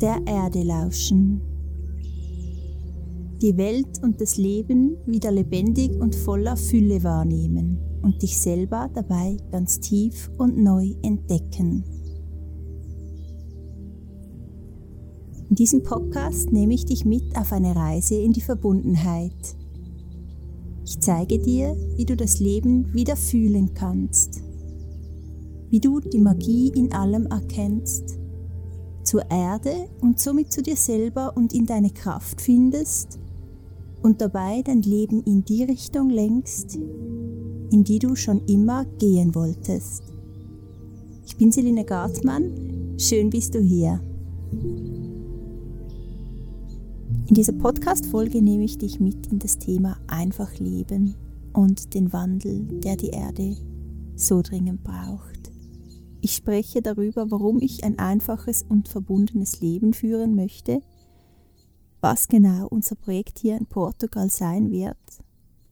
Der Erde lauschen. Die Welt und das Leben wieder lebendig und voller Fülle wahrnehmen und dich selber dabei ganz tief und neu entdecken. In diesem Podcast nehme ich dich mit auf eine Reise in die Verbundenheit. Ich zeige dir, wie du das Leben wieder fühlen kannst, wie du die Magie in allem erkennst, zur Erde und somit zu dir selber und in deine Kraft findest und dabei dein Leben in die Richtung lenkst, in die du schon immer gehen wolltest. Ich bin Selina Gartmann, schön bist du hier. In dieser Podcast-Folge nehme ich dich mit in das Thema einfach leben und den Wandel, der die Erde so dringend braucht. Ich spreche darüber, warum ich ein einfaches und verbundenes Leben führen möchte, was genau unser Projekt hier in Portugal sein wird,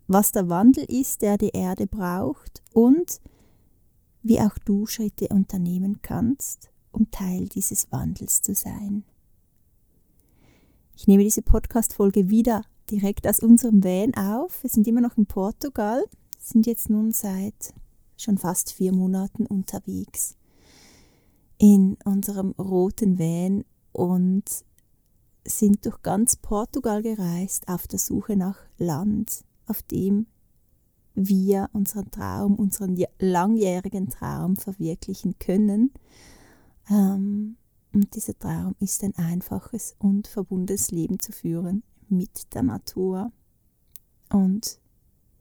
was der Wandel ist, der die Erde braucht und wie auch du Schritte unternehmen kannst, um Teil dieses Wandels zu sein. Ich nehme diese Podcast-Folge wieder direkt aus unserem Van auf. Wir sind immer noch in Portugal, sind jetzt nun seit schon fast vier Monaten unterwegs in unserem roten Van und sind durch ganz Portugal gereist auf der Suche nach Land, auf dem wir unseren Traum, unseren langjährigen Traum verwirklichen können. Ähm, und dieser Traum ist ein einfaches und verbundenes Leben zu führen mit der Natur und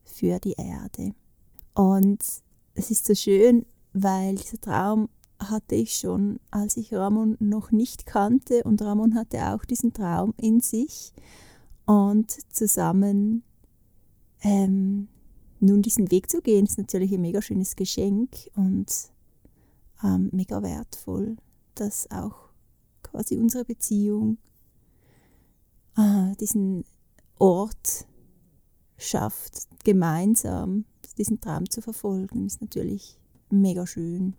für die Erde. Und es ist so schön, weil dieser Traum hatte ich schon, als ich Ramon noch nicht kannte. Und Ramon hatte auch diesen Traum in sich. Und zusammen ähm, nun diesen Weg zu gehen, ist natürlich ein mega schönes Geschenk und ähm, mega wertvoll, dass auch quasi unsere Beziehung ah, diesen Ort schafft, gemeinsam diesen Traum zu verfolgen, ist natürlich mega schön.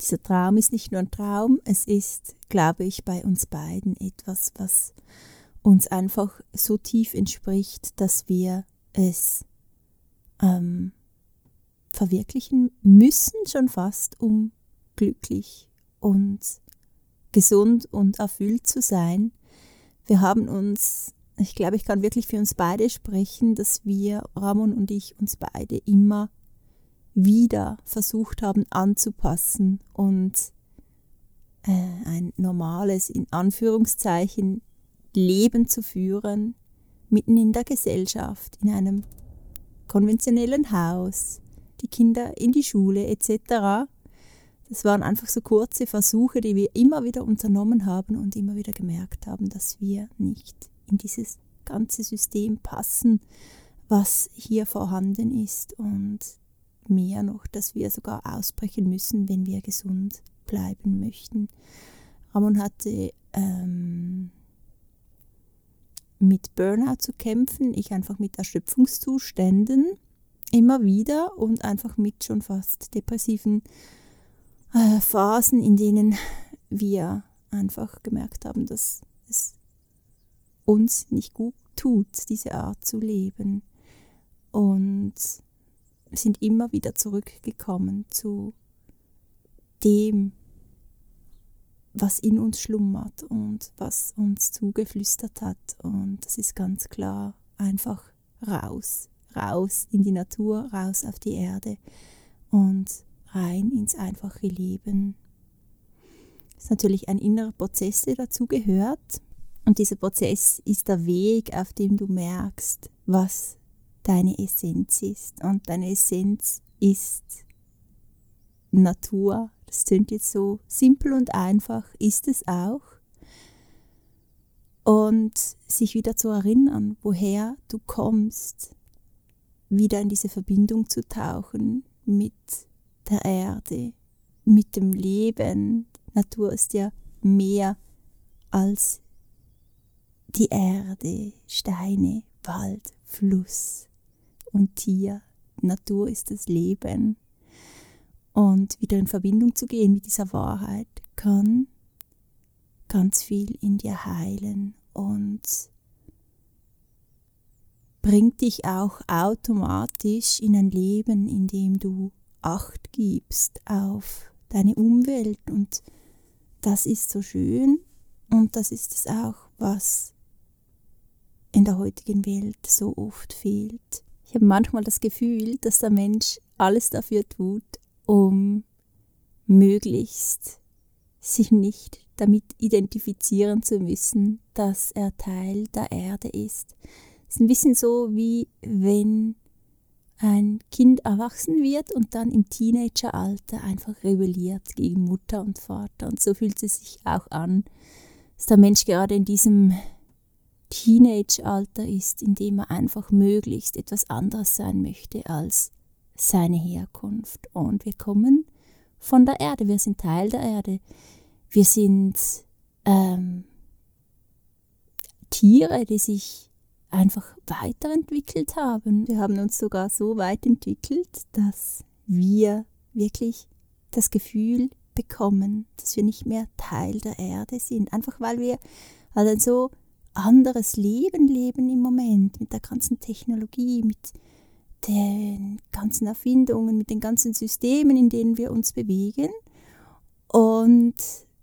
Dieser Traum ist nicht nur ein Traum, es ist, glaube ich, bei uns beiden etwas, was uns einfach so tief entspricht, dass wir es ähm, verwirklichen müssen, schon fast, um glücklich und gesund und erfüllt zu sein. Wir haben uns, ich glaube, ich kann wirklich für uns beide sprechen, dass wir, Ramon und ich, uns beide immer wieder versucht haben anzupassen und äh, ein normales, in Anführungszeichen, Leben zu führen, mitten in der Gesellschaft, in einem konventionellen Haus, die Kinder in die Schule etc. Das waren einfach so kurze Versuche, die wir immer wieder unternommen haben und immer wieder gemerkt haben, dass wir nicht in dieses ganze System passen, was hier vorhanden ist und mehr noch, dass wir sogar ausbrechen müssen, wenn wir gesund bleiben möchten. Ramon hatte ähm, mit Burnout zu kämpfen, ich einfach mit Erschöpfungszuständen immer wieder und einfach mit schon fast depressiven äh, Phasen, in denen wir einfach gemerkt haben, dass es uns nicht gut tut, diese Art zu leben. Und sind immer wieder zurückgekommen zu dem, was in uns schlummert und was uns zugeflüstert hat. Und das ist ganz klar einfach raus, raus in die Natur, raus auf die Erde und rein ins einfache Leben. Das ist natürlich ein innerer Prozess, der dazu gehört. Und dieser Prozess ist der Weg, auf dem du merkst, was deine Essenz ist. Und deine Essenz ist Natur. Das klingt jetzt so simpel und einfach, ist es auch. Und sich wieder zu erinnern, woher du kommst, wieder in diese Verbindung zu tauchen mit der Erde, mit dem Leben. Natur ist ja mehr als die Erde, Steine, Wald, Fluss und Tier. Natur ist das Leben. und wieder in Verbindung zu gehen mit dieser Wahrheit kann ganz viel in dir heilen und bringt dich auch automatisch in ein Leben, in dem du Acht gibst auf deine Umwelt und das ist so schön und das ist es auch, was in der heutigen Welt so oft fehlt. Ich habe manchmal das Gefühl, dass der Mensch alles dafür tut, um möglichst sich nicht damit identifizieren zu müssen, dass er Teil der Erde ist. Es ist ein bisschen so, wie wenn ein Kind erwachsen wird und dann im Teenageralter einfach rebelliert gegen Mutter und Vater. Und so fühlt es sich auch an, dass der Mensch gerade in diesem Teenage-Alter ist, in dem er einfach möglichst etwas anderes sein möchte als seine Herkunft. Und wir kommen von der Erde, wir sind Teil der Erde. Wir sind ähm, Tiere, die sich einfach weiterentwickelt haben. Wir haben uns sogar so weit entwickelt, dass wir wirklich das Gefühl bekommen, dass wir nicht mehr Teil der Erde sind. Einfach weil wir ein so anderes Leben leben im Moment mit der ganzen Technologie, mit den ganzen Erfindungen, mit den ganzen Systemen, in denen wir uns bewegen. Und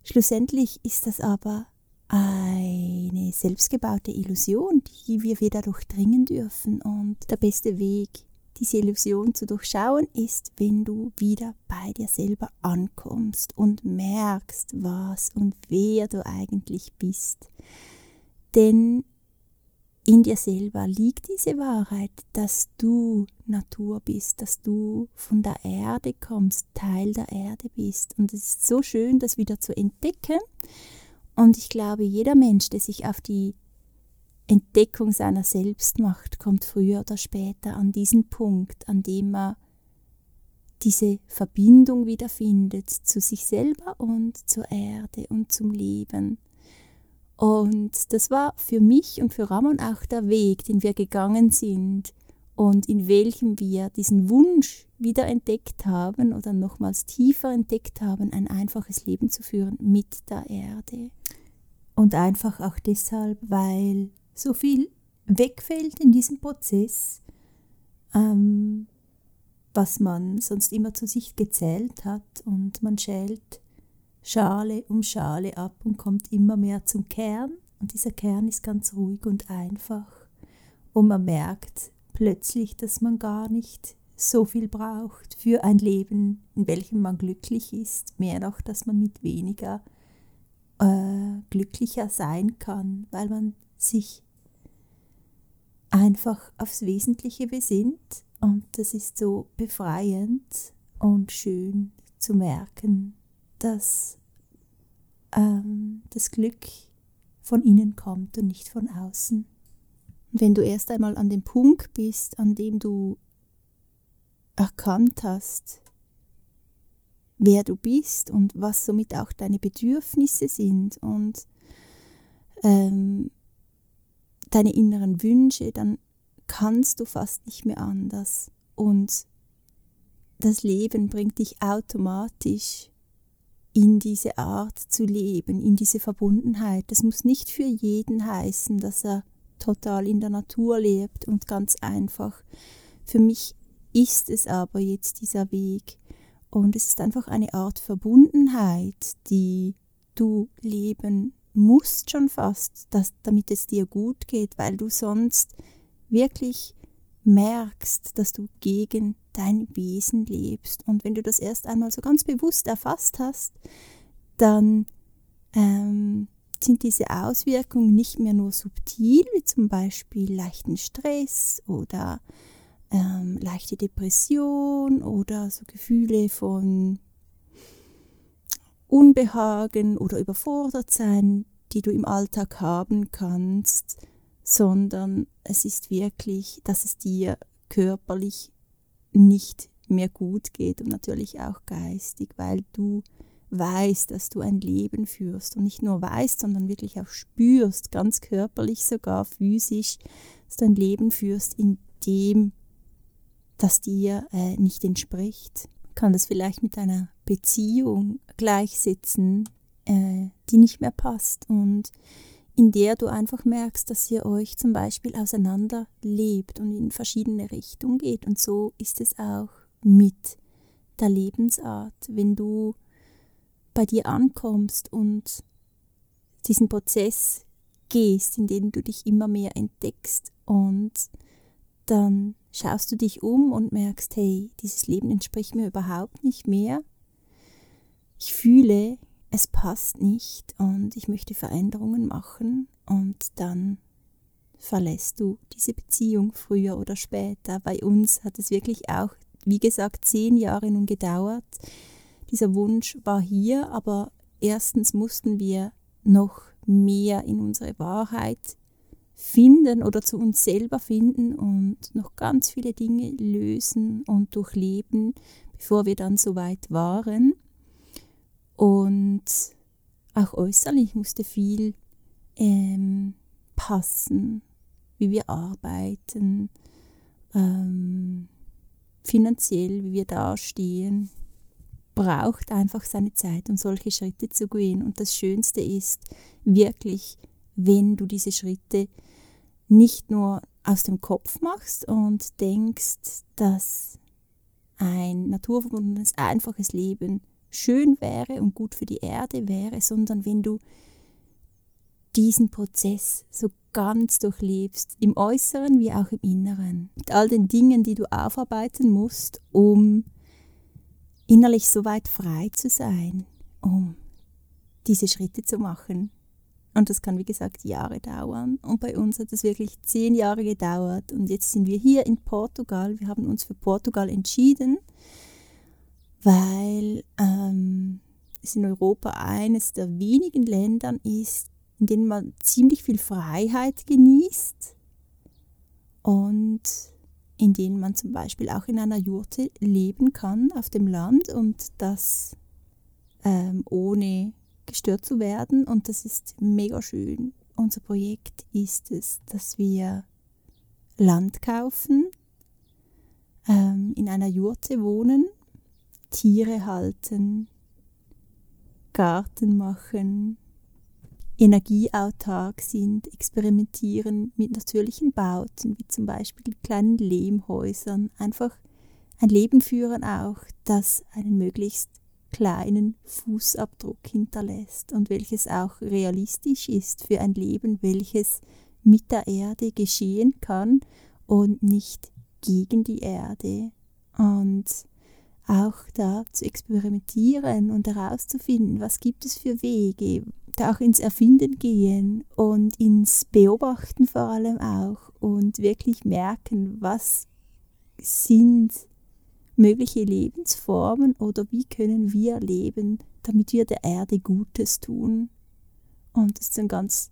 schlussendlich ist das aber eine selbstgebaute Illusion, die wir wieder durchdringen dürfen. Und der beste Weg, diese Illusion zu durchschauen, ist, wenn du wieder bei dir selber ankommst und merkst, was und wer du eigentlich bist. Denn in dir selber liegt diese Wahrheit, dass du Natur bist, dass du von der Erde kommst, Teil der Erde bist. Und es ist so schön, das wieder zu entdecken. Und ich glaube, jeder Mensch, der sich auf die Entdeckung seiner selbst macht, kommt früher oder später an diesen Punkt, an dem er diese Verbindung wiederfindet zu sich selber und zur Erde und zum Leben. Und das war für mich und für Ramon auch der Weg, den wir gegangen sind und in welchem wir diesen Wunsch wieder entdeckt haben oder nochmals tiefer entdeckt haben, ein einfaches Leben zu führen mit der Erde. Und einfach auch deshalb, weil so viel wegfällt in diesem Prozess, ähm, was man sonst immer zu sich gezählt hat und man schält Schale um Schale ab und kommt immer mehr zum Kern. Und dieser Kern ist ganz ruhig und einfach. Und man merkt plötzlich, dass man gar nicht so viel braucht für ein Leben, in welchem man glücklich ist. Mehr noch, dass man mit weniger äh, glücklicher sein kann, weil man sich einfach aufs Wesentliche besinnt. Und das ist so befreiend und schön zu merken dass ähm, das Glück von innen kommt und nicht von außen. Und wenn du erst einmal an dem Punkt bist, an dem du erkannt hast, wer du bist und was somit auch deine Bedürfnisse sind und ähm, deine inneren Wünsche, dann kannst du fast nicht mehr anders. Und das Leben bringt dich automatisch in diese Art zu leben, in diese Verbundenheit. Das muss nicht für jeden heißen, dass er total in der Natur lebt und ganz einfach. Für mich ist es aber jetzt dieser Weg und es ist einfach eine Art Verbundenheit, die du leben musst schon fast, dass, damit es dir gut geht, weil du sonst wirklich merkst, dass du gegen dein Wesen lebst. Und wenn du das erst einmal so ganz bewusst erfasst hast, dann ähm, sind diese Auswirkungen nicht mehr nur subtil, wie zum Beispiel leichten Stress oder ähm, leichte Depression oder so Gefühle von Unbehagen oder überfordert sein, die du im Alltag haben kannst, sondern es ist wirklich, dass es dir körperlich nicht mehr gut geht und natürlich auch geistig, weil du weißt, dass du ein Leben führst und nicht nur weißt, sondern wirklich auch spürst, ganz körperlich sogar physisch, dass du ein Leben führst, in dem das dir äh, nicht entspricht. kann das vielleicht mit einer Beziehung gleichsetzen, äh, die nicht mehr passt und in der du einfach merkst, dass ihr euch zum Beispiel auseinander lebt und in verschiedene Richtungen geht. Und so ist es auch mit der Lebensart. Wenn du bei dir ankommst und diesen Prozess gehst, in dem du dich immer mehr entdeckst und dann schaust du dich um und merkst, hey, dieses Leben entspricht mir überhaupt nicht mehr. Ich fühle, es passt nicht und ich möchte Veränderungen machen und dann verlässt du diese Beziehung früher oder später. Bei uns hat es wirklich auch, wie gesagt, zehn Jahre nun gedauert. Dieser Wunsch war hier, aber erstens mussten wir noch mehr in unsere Wahrheit finden oder zu uns selber finden und noch ganz viele Dinge lösen und durchleben, bevor wir dann so weit waren. Und auch äußerlich musste viel ähm, passen, wie wir arbeiten, ähm, finanziell, wie wir dastehen. Braucht einfach seine Zeit, um solche Schritte zu gehen. Und das Schönste ist wirklich, wenn du diese Schritte nicht nur aus dem Kopf machst und denkst, dass ein naturverbundenes, einfaches Leben schön wäre und gut für die Erde wäre, sondern wenn du diesen Prozess so ganz durchlebst, im Äußeren wie auch im Inneren, mit all den Dingen, die du aufarbeiten musst, um innerlich so weit frei zu sein, um diese Schritte zu machen. Und das kann, wie gesagt, Jahre dauern. Und bei uns hat es wirklich zehn Jahre gedauert. Und jetzt sind wir hier in Portugal. Wir haben uns für Portugal entschieden weil ähm, es in Europa eines der wenigen Länder ist, in denen man ziemlich viel Freiheit genießt und in denen man zum Beispiel auch in einer Jurte leben kann auf dem Land und das ähm, ohne gestört zu werden. Und das ist mega schön. Unser Projekt ist es, dass wir Land kaufen, ähm, in einer Jurte wohnen Tiere halten, Garten machen, energieautark sind, experimentieren mit natürlichen Bauten, wie zum Beispiel kleinen Lehmhäusern, einfach ein Leben führen auch, das einen möglichst kleinen Fußabdruck hinterlässt und welches auch realistisch ist für ein Leben, welches mit der Erde geschehen kann und nicht gegen die Erde. Und auch da zu experimentieren und herauszufinden, was gibt es für Wege, da auch ins Erfinden gehen und ins Beobachten vor allem auch und wirklich merken, was sind mögliche Lebensformen oder wie können wir leben, damit wir der Erde Gutes tun. Und das ist ein ganz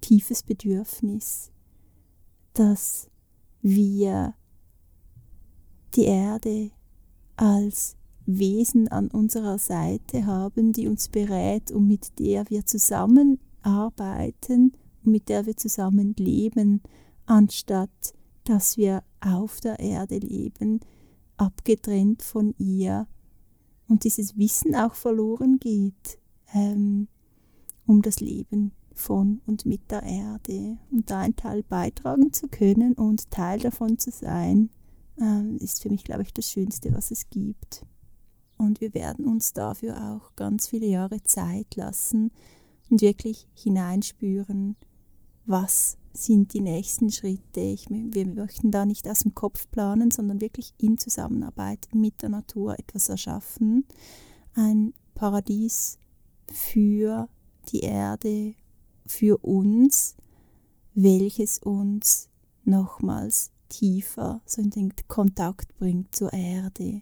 tiefes Bedürfnis, dass wir die Erde als Wesen an unserer Seite haben, die uns berät und mit der wir zusammenarbeiten und mit der wir zusammen leben, anstatt dass wir auf der Erde leben, abgetrennt von ihr. Und dieses Wissen auch verloren geht ähm, um das Leben von und mit der Erde und da einen Teil beitragen zu können und Teil davon zu sein ähm, ist für mich, glaube ich, das Schönste, was es gibt. Und wir werden uns dafür auch ganz viele Jahre Zeit lassen und wirklich hineinspüren, was sind die nächsten Schritte. Ich, wir möchten da nicht aus dem Kopf planen, sondern wirklich in Zusammenarbeit mit der Natur etwas erschaffen. Ein Paradies für die Erde, für uns, welches uns nochmals tiefer so in den Kontakt bringt zur Erde.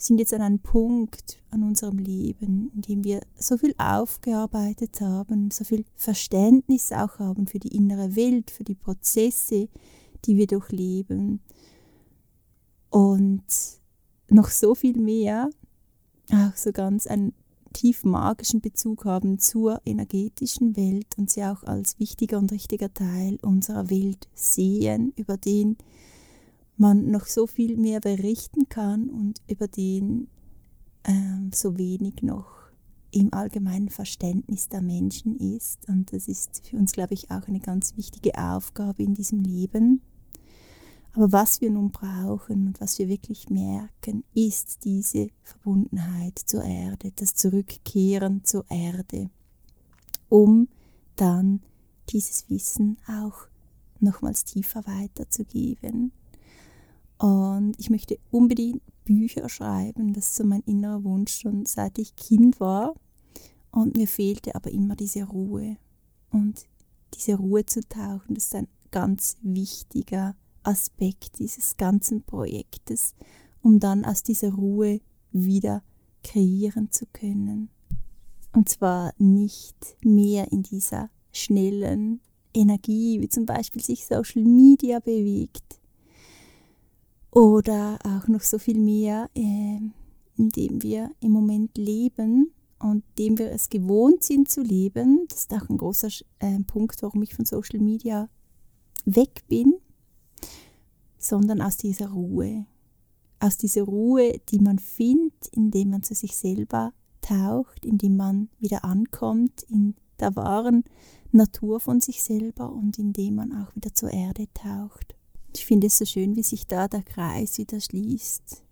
Wir sind jetzt an einem Punkt an unserem Leben, in dem wir so viel aufgearbeitet haben, so viel Verständnis auch haben für die innere Welt, für die Prozesse, die wir durchleben. Und noch so viel mehr, auch so ganz ein tief magischen Bezug haben zur energetischen Welt und sie auch als wichtiger und richtiger Teil unserer Welt sehen, über den man noch so viel mehr berichten kann und über den ähm, so wenig noch im allgemeinen Verständnis der Menschen ist. Und das ist für uns, glaube ich, auch eine ganz wichtige Aufgabe in diesem Leben. Aber was wir nun brauchen und was wir wirklich merken, ist diese Verbundenheit zur Erde, das Zurückkehren zur Erde, um dann dieses Wissen auch nochmals tiefer weiterzugeben. Und ich möchte unbedingt Bücher schreiben. Das ist so mein innerer Wunsch schon seit ich Kind war. Und mir fehlte aber immer diese Ruhe. Und diese Ruhe zu tauchen, das ist ein ganz wichtiger Aspekt dieses ganzen Projektes, um dann aus dieser Ruhe wieder kreieren zu können. Und zwar nicht mehr in dieser schnellen Energie, wie zum Beispiel sich Social Media bewegt. Oder auch noch so viel mehr, äh, in dem wir im Moment leben und dem wir es gewohnt sind zu leben. Das ist auch ein großer äh, Punkt, warum ich von Social Media weg bin, sondern aus dieser Ruhe. Aus dieser Ruhe, die man findet, indem man zu sich selber taucht, indem man wieder ankommt in der wahren Natur von sich selber und indem man auch wieder zur Erde taucht. Ich finde es so schön, wie sich da der Kreis wieder schließt.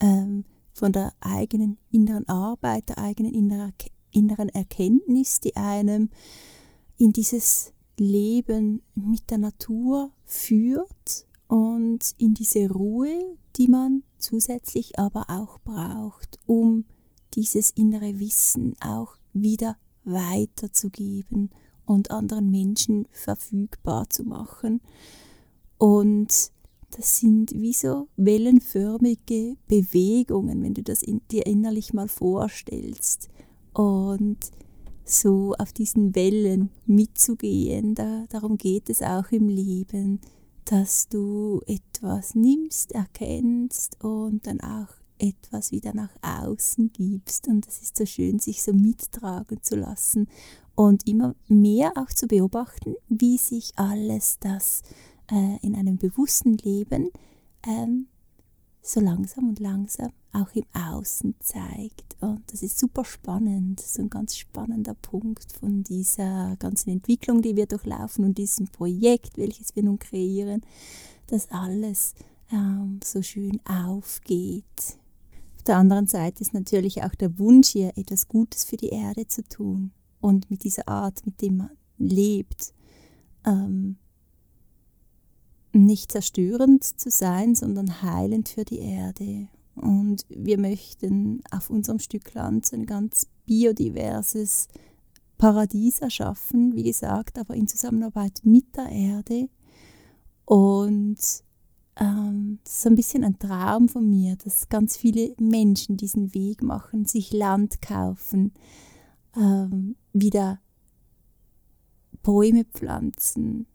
Ähm, von der eigenen inneren Arbeit, der eigenen inneren Erkenntnis, die einem in dieses Leben mit der Natur führt und in diese Ruhe, die man zusätzlich aber auch braucht, um dieses innere Wissen auch wieder weiterzugeben und anderen Menschen verfügbar zu machen. Und das sind wie so wellenförmige Bewegungen, wenn du das in, dir innerlich mal vorstellst. Und so auf diesen Wellen mitzugehen, da, darum geht es auch im Leben, dass du etwas nimmst, erkennst und dann auch etwas wieder nach außen gibst. Und das ist so schön, sich so mittragen zu lassen und immer mehr auch zu beobachten, wie sich alles das äh, in einem bewussten Leben ähm, so langsam und langsam auch im Außen zeigt. Und das ist super spannend, so ein ganz spannender Punkt von dieser ganzen Entwicklung, die wir durchlaufen und diesem Projekt, welches wir nun kreieren, dass alles ähm, so schön aufgeht auf der anderen Seite ist natürlich auch der Wunsch, hier etwas Gutes für die Erde zu tun und mit dieser Art, mit dem man lebt, ähm, nicht zerstörend zu sein, sondern heilend für die Erde. Und wir möchten auf unserem Stück Land so ein ganz biodiverses Paradies erschaffen, wie gesagt, aber in Zusammenarbeit mit der Erde. Und ähm, das ist ein bisschen ein Traum von mir, dass ganz viele Menschen diesen Weg machen, sich Land kaufen, ähm, wieder Bäume pflanzen,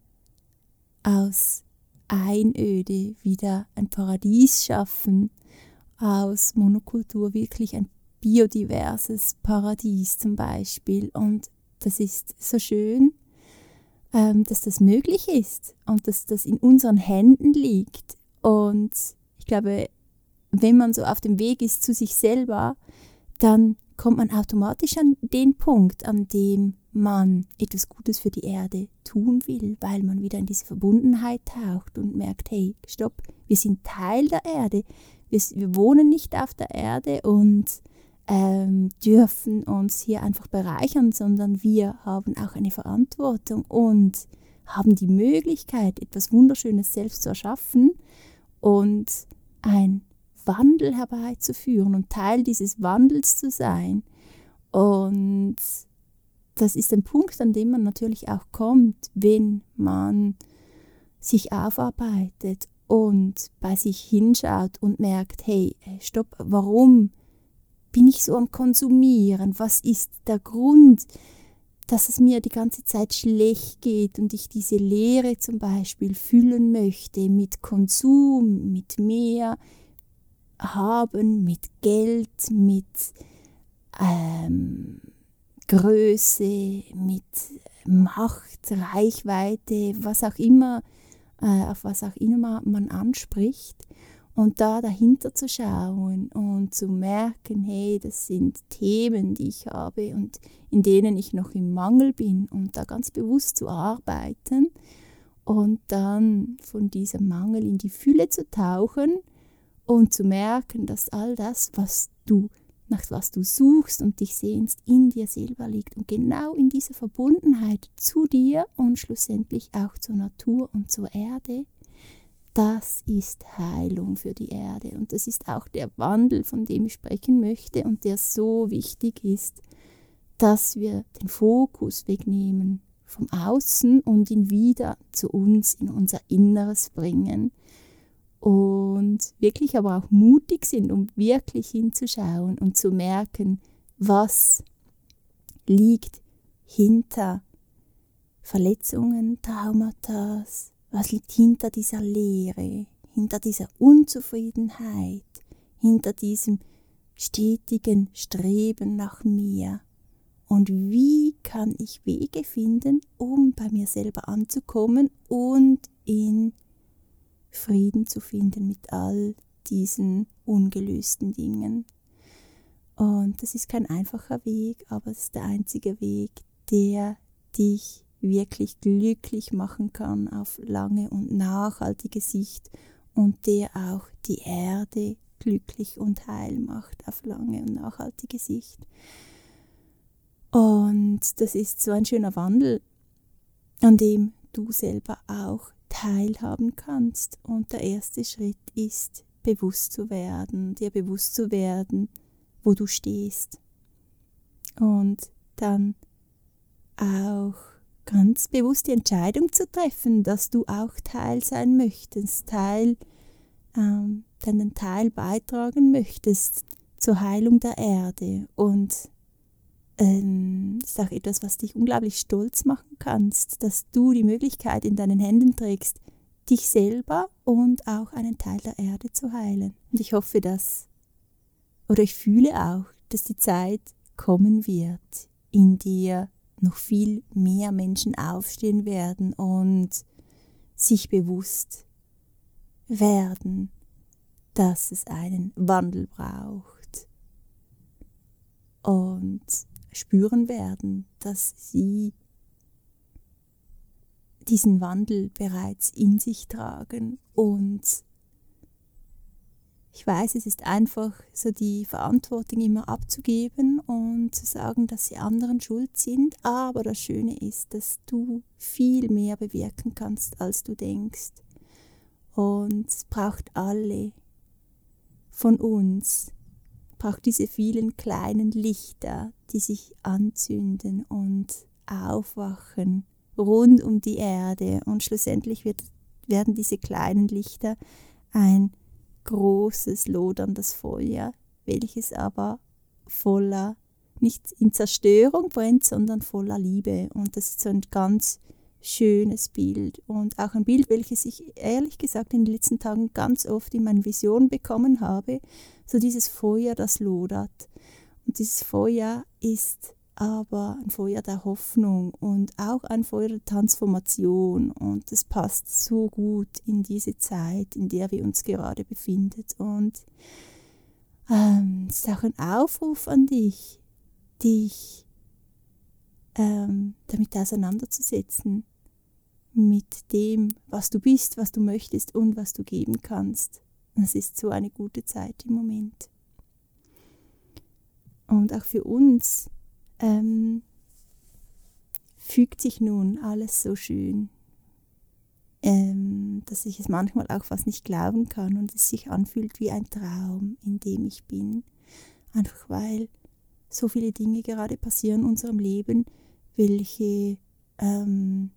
aus Einöde wieder ein Paradies schaffen, aus Monokultur wirklich ein biodiverses Paradies zum Beispiel. Und das ist so schön, ähm, dass das möglich ist und dass das in unseren Händen liegt. Und ich glaube, wenn man so auf dem Weg ist zu sich selber, dann kommt man automatisch an den Punkt, an dem man etwas Gutes für die Erde tun will, weil man wieder in diese Verbundenheit taucht und merkt, hey, stopp, wir sind Teil der Erde, wir, wir wohnen nicht auf der Erde und ähm, dürfen uns hier einfach bereichern, sondern wir haben auch eine Verantwortung und haben die Möglichkeit, etwas Wunderschönes selbst zu erschaffen und ein Wandel herbeizuführen und Teil dieses Wandels zu sein. Und das ist ein Punkt, an dem man natürlich auch kommt, wenn man sich aufarbeitet und bei sich hinschaut und merkt, hey, stopp, warum bin ich so am Konsumieren? Was ist der Grund, dass es mir die ganze Zeit schlecht geht und ich diese Leere zum Beispiel füllen möchte mit Konsum, mit mehr haben, mit Geld, mit ähm, Größe, mit Macht, Reichweite, was auch immer äh, auf was auch immer man anspricht. Und da dahinter zu schauen und zu merken, hey, das sind Themen, die ich habe und in denen ich noch im Mangel bin und da ganz bewusst zu arbeiten und dann von diesem Mangel in die Fülle zu tauchen und zu merken, dass all das, was du nach was du suchst und dich sehnst, in dir selber liegt und genau in dieser Verbundenheit zu dir und schlussendlich auch zur Natur und zur Erde das ist Heilung für die Erde. Und das ist auch der Wandel, von dem ich sprechen möchte und der so wichtig ist, dass wir den Fokus wegnehmen vom Außen und ihn wieder zu uns in unser Inneres bringen und wirklich aber auch mutig sind, um wirklich hinzuschauen und zu merken, was liegt hinter Verletzungen, Traumata, was liegt hinter dieser Leere, hinter dieser Unzufriedenheit, hinter diesem stetigen Streben nach mir? Und wie kann ich Wege finden, um bei mir selber anzukommen und in Frieden zu finden mit all diesen ungelösten Dingen? Und das ist kein einfacher Weg, aber es ist der einzige Weg, der dich wirklich glücklich machen kann auf lange und nachhaltige Sicht und der auch die Erde glücklich und heil macht auf lange und nachhaltige Sicht. Und das ist so ein schöner Wandel, an dem du selber auch teilhaben kannst. Und der erste Schritt ist, bewusst zu werden, dir bewusst zu werden, wo du stehst. Und dann auch ganz bewusst die Entscheidung zu treffen, dass du auch Teil sein möchtest, Teil, ähm, deinen Teil beitragen möchtest zur Heilung der Erde. Und ähm, ist auch etwas, was dich unglaublich stolz machen kannst, dass du die Möglichkeit in deinen Händen trägst, dich selber und auch einen Teil der Erde zu heilen. Und ich hoffe, dass, oder ich fühle auch, dass die Zeit kommen wird, in dir noch viel mehr Menschen aufstehen werden und sich bewusst werden, dass es einen Wandel braucht und spüren werden, dass sie diesen Wandel bereits in sich tragen und ich weiß, es ist einfach so die Verantwortung immer abzugeben und zu sagen, dass sie anderen schuld sind, aber das Schöne ist, dass du viel mehr bewirken kannst, als du denkst. Und es braucht alle von uns, braucht diese vielen kleinen Lichter, die sich anzünden und aufwachen rund um die Erde und schlussendlich wird, werden diese kleinen Lichter ein großes, loderndes Feuer, welches aber voller, nicht in Zerstörung brennt, sondern voller Liebe. Und das ist so ein ganz schönes Bild und auch ein Bild, welches ich ehrlich gesagt in den letzten Tagen ganz oft in meinen Visionen bekommen habe. So dieses Feuer, das lodert. Und dieses Feuer ist aber ein Feuer der Hoffnung und auch ein Feuer der Transformation. Und es passt so gut in diese Zeit, in der wir uns gerade befinden. Und ähm, es ist auch ein Aufruf an dich, dich ähm, damit auseinanderzusetzen, mit dem, was du bist, was du möchtest und was du geben kannst. Es ist so eine gute Zeit im Moment. Und auch für uns ähm, fügt sich nun alles so schön, ähm, dass ich es manchmal auch fast nicht glauben kann und es sich anfühlt wie ein Traum, in dem ich bin. Einfach weil so viele Dinge gerade passieren in unserem Leben, welche ähm,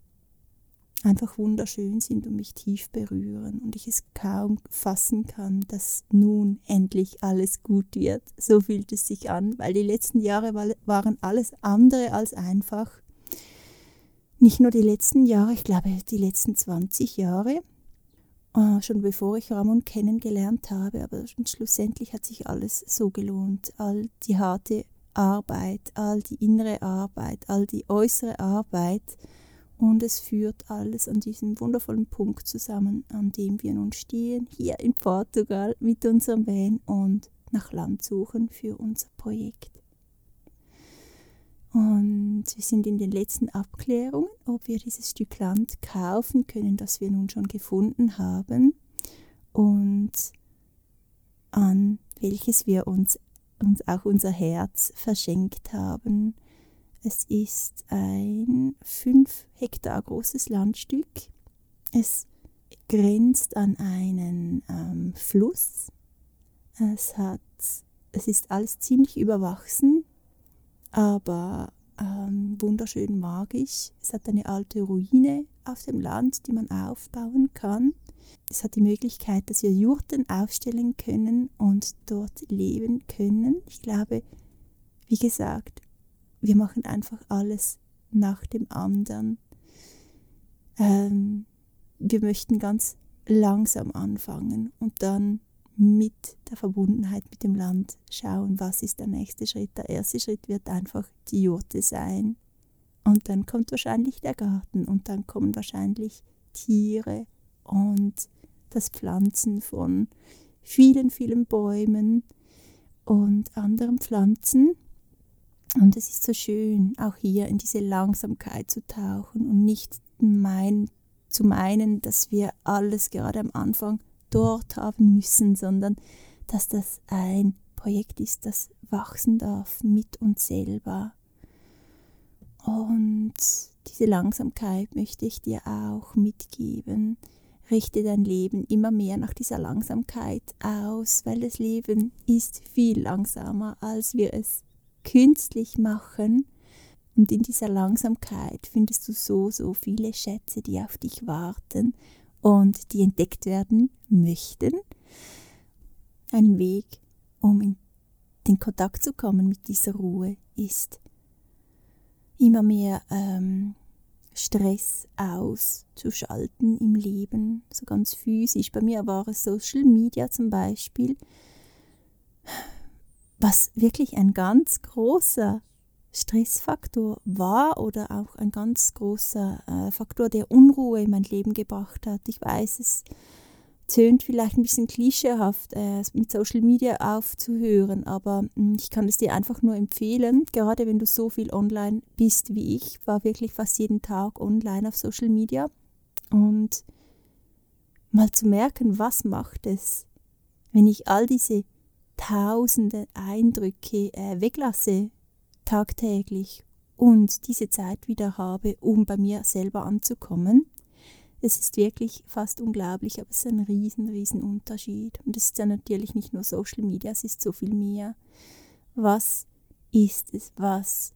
einfach wunderschön sind und mich tief berühren und ich es kaum fassen kann, dass nun endlich alles gut wird. So fühlt es sich an, weil die letzten Jahre waren alles andere als einfach. Nicht nur die letzten Jahre, ich glaube die letzten 20 Jahre, äh, schon bevor ich Ramon kennengelernt habe, aber schlussendlich hat sich alles so gelohnt. All die harte Arbeit, all die innere Arbeit, all die äußere Arbeit, Und es führt alles an diesem wundervollen Punkt zusammen, an dem wir nun stehen, hier in Portugal mit unserem Van und nach Land suchen für unser Projekt. Und wir sind in den letzten Abklärungen, ob wir dieses Stück Land kaufen können, das wir nun schon gefunden haben und an welches wir uns, uns auch unser Herz verschenkt haben. Es ist ein fünf Hektar großes Landstück. Es grenzt an einen ähm, Fluss. Es, hat, es ist alles ziemlich überwachsen aber ähm, wunderschön magisch. Es hat eine alte Ruine auf dem Land, die man aufbauen kann. Es hat die Möglichkeit, dass wir Jurten aufstellen können und dort leben können. Ich glaube, wie gesagt, wir machen einfach alles nach dem anderen. Ähm, wir möchten ganz langsam anfangen und dann mit der Verbundenheit mit dem Land schauen, was ist der nächste Schritt. Der erste Schritt wird einfach die Jurte sein. Und dann kommt wahrscheinlich der Garten und dann kommen wahrscheinlich Tiere und das Pflanzen von vielen, vielen Bäumen und anderen Pflanzen. Und es ist so schön, auch hier in diese Langsamkeit zu tauchen und nicht mein, zu meinen, dass wir alles gerade am Anfang dort haben müssen, sondern dass das ein Projekt ist, das wachsen darf mit uns selber. Und diese Langsamkeit möchte ich dir auch mitgeben. Richte dein Leben immer mehr nach dieser Langsamkeit aus, weil das Leben ist viel langsamer, als wir es künstlich machen. Und in dieser Langsamkeit findest du so, so viele Schätze, die auf dich warten und die entdeckt werden möchten. Ein Weg, um in den Kontakt zu kommen mit dieser Ruhe, ist immer mehr ähm, Stress auszuschalten im Leben, so ganz physisch. Bei mir war es Social Media zum Beispiel, was wirklich ein ganz großer Stressfaktor war oder auch ein ganz großer äh, Faktor, der Unruhe in mein Leben gebracht hat. Ich weiß, es tönt vielleicht ein bisschen klischeehaft, äh, mit Social Media aufzuhören, aber mh, hm, ich kann es dir einfach nur empfehlen, gerade wenn du so viel online bist wie ich, war wirklich fast jeden Tag online auf Social Media und mal zu merken, was macht es, wenn ich all diese tausende Eindrücke äh, weglasse tagtäglich und diese Zeit wieder habe, um bei mir selber anzukommen. Es ist wirklich fast unglaublich, aber es ist ein riesen, riesen Unterschied. Und es ist ja natürlich nicht nur Social Media, es ist so viel mehr. Was ist es, was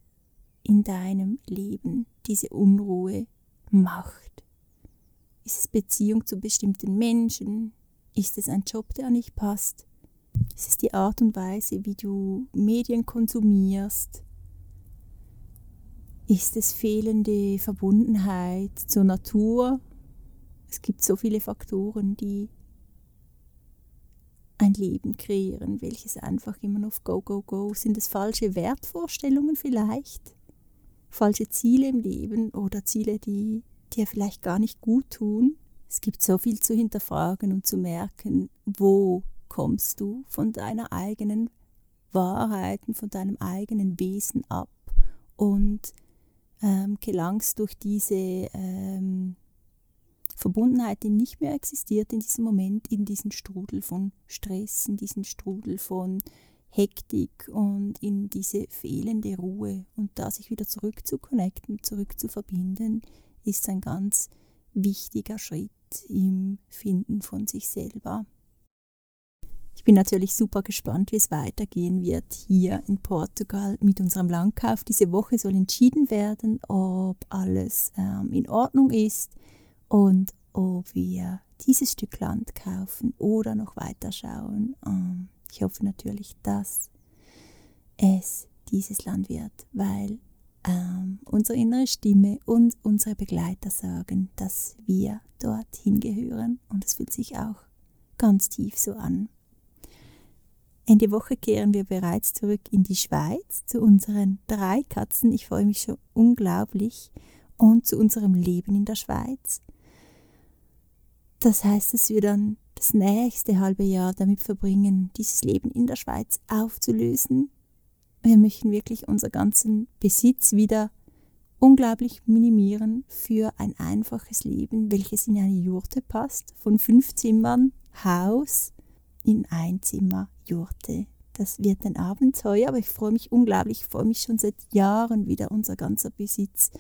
in deinem Leben diese Unruhe macht? Ist es Beziehung zu bestimmten Menschen? Ist es ein Job, der nicht passt? Ist es die Art und Weise, wie du Medien konsumierst? Ist es fehlende Verbundenheit zur Natur? Es gibt so viele Faktoren, die ein Leben kreieren, welches einfach immer noch Go, Go, Go. Sind es falsche Wertvorstellungen vielleicht? Falsche Ziele im Leben oder Ziele, die dir vielleicht gar nicht gut tun? Es gibt so viel zu hinterfragen und zu merken, wo kommst du von deiner eigenen Wahrheit und von deinem eigenen Wesen ab und ähm, gelangst durch diese ähm, Verbundenheit, die nicht mehr existiert in diesem Moment, in diesen Strudel von Stress, in diesen Strudel von Hektik und in diese fehlende Ruhe. Und da sich wieder zurück zu connecten, zurück zu verbinden, ist ein ganz wichtiger Schritt im Finden von sich selber. Ich bin natürlich super gespannt, wie es weitergehen wird hier in Portugal mit unserem Landkauf. Diese Woche soll entschieden werden, ob alles ähm, in Ordnung ist und ob wir dieses Stück Land kaufen oder noch weiterschauen. Ähm, ich hoffe natürlich, dass es dieses Land wird, weil ähm, unsere innere Stimme und unsere Begleiter sagen, dass wir dorthin gehören und es fühlt sich auch ganz tief so an. Ende Woche kehren wir bereits zurück in die Schweiz zu unseren drei Katzen. Ich freue mich schon unglaublich. und zu unserem Leben in der Schweiz. Das heißt, dass wir dann das nächste halbe Jahr damit verbringen, dieses Leben in der Schweiz aufzulösen. Wir möchten wirklich unseren ganzen Besitz wieder unglaublich minimieren für ein einfaches Leben, welches in eine Jurte passt, von fünf Zimmern Haus in ein Zimmer Jurte. Das wird ein Abenteuer, aber ich freue mich unglaublich, ich freue mich schon seit Jahren wieder unser ganzer Besitz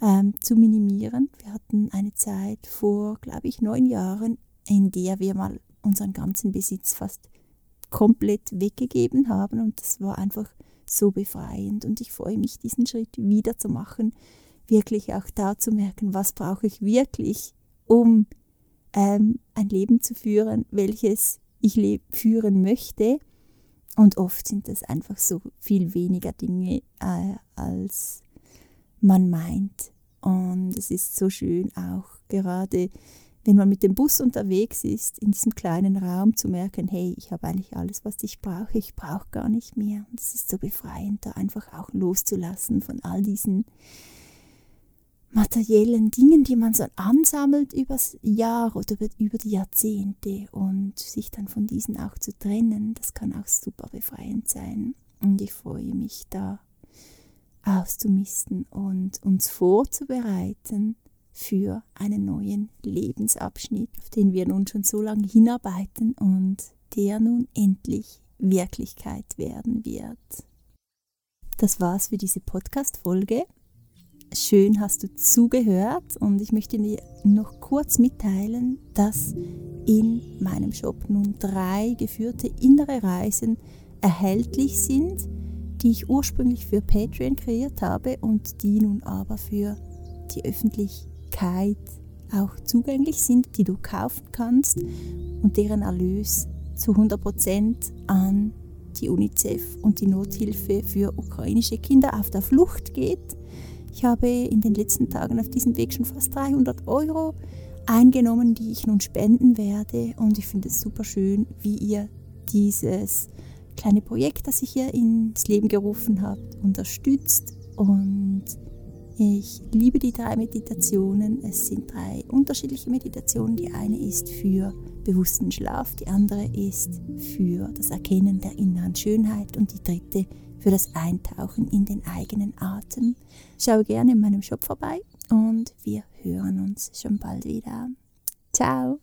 ähm, zu minimieren. Wir hatten eine Zeit vor, glaube ich, neun Jahren, in der wir mal unseren ganzen Besitz fast komplett weggegeben haben und das war einfach so befreiend und ich freue mich, diesen Schritt wieder zu machen, wirklich auch da zu merken, was brauche ich wirklich, um ähm, ein Leben zu führen, welches ich führen möchte. Und oft sind das einfach so viel weniger Dinge, äh, als man meint. Und es ist so schön auch gerade wenn man mit dem Bus unterwegs ist, in diesem kleinen Raum zu merken, hey, ich habe eigentlich alles, was ich brauche, ich brauche gar nicht mehr. Und es ist so befreiend, da einfach auch loszulassen von all diesen materiellen Dingen, die man so ansammelt übers Jahr oder über die Jahrzehnte und sich dann von diesen auch zu trennen, das kann auch super befreiend sein. Und ich freue mich da auszumisten und uns vorzubereiten für einen neuen Lebensabschnitt, auf den wir nun schon so lange hinarbeiten und der nun endlich Wirklichkeit werden wird. Das war's für diese Podcast-Folge. Schön hast du zugehört und ich möchte dir noch kurz mitteilen, dass in meinem Shop nun drei geführte innere Reisen erhältlich sind, die ich ursprünglich für Patreon kreiert habe und die nun aber für die Öffentlichkeit auch zugänglich sind, die du kaufen kannst und deren Erlös zu 100% an die UNICEF und die Nothilfe für ukrainische Kinder auf der Flucht geht. Ich habe in den letzten Tagen auf diesem Weg schon fast 300 Euro eingenommen, die ich nun spenden werde und ich finde es super schön, wie ihr dieses kleine Projekt, das ich hier ins Leben gerufen habe, unterstützt und ich liebe die drei Meditationen. Es sind drei unterschiedliche Meditationen. Die eine ist für bewussten Schlaf, die andere ist für das Erkennen der inneren Schönheit und die dritte für das Eintauchen in den eigenen Atem. Schau gerne in meinem Shop vorbei und wir hören uns schon bald wieder. Ciao!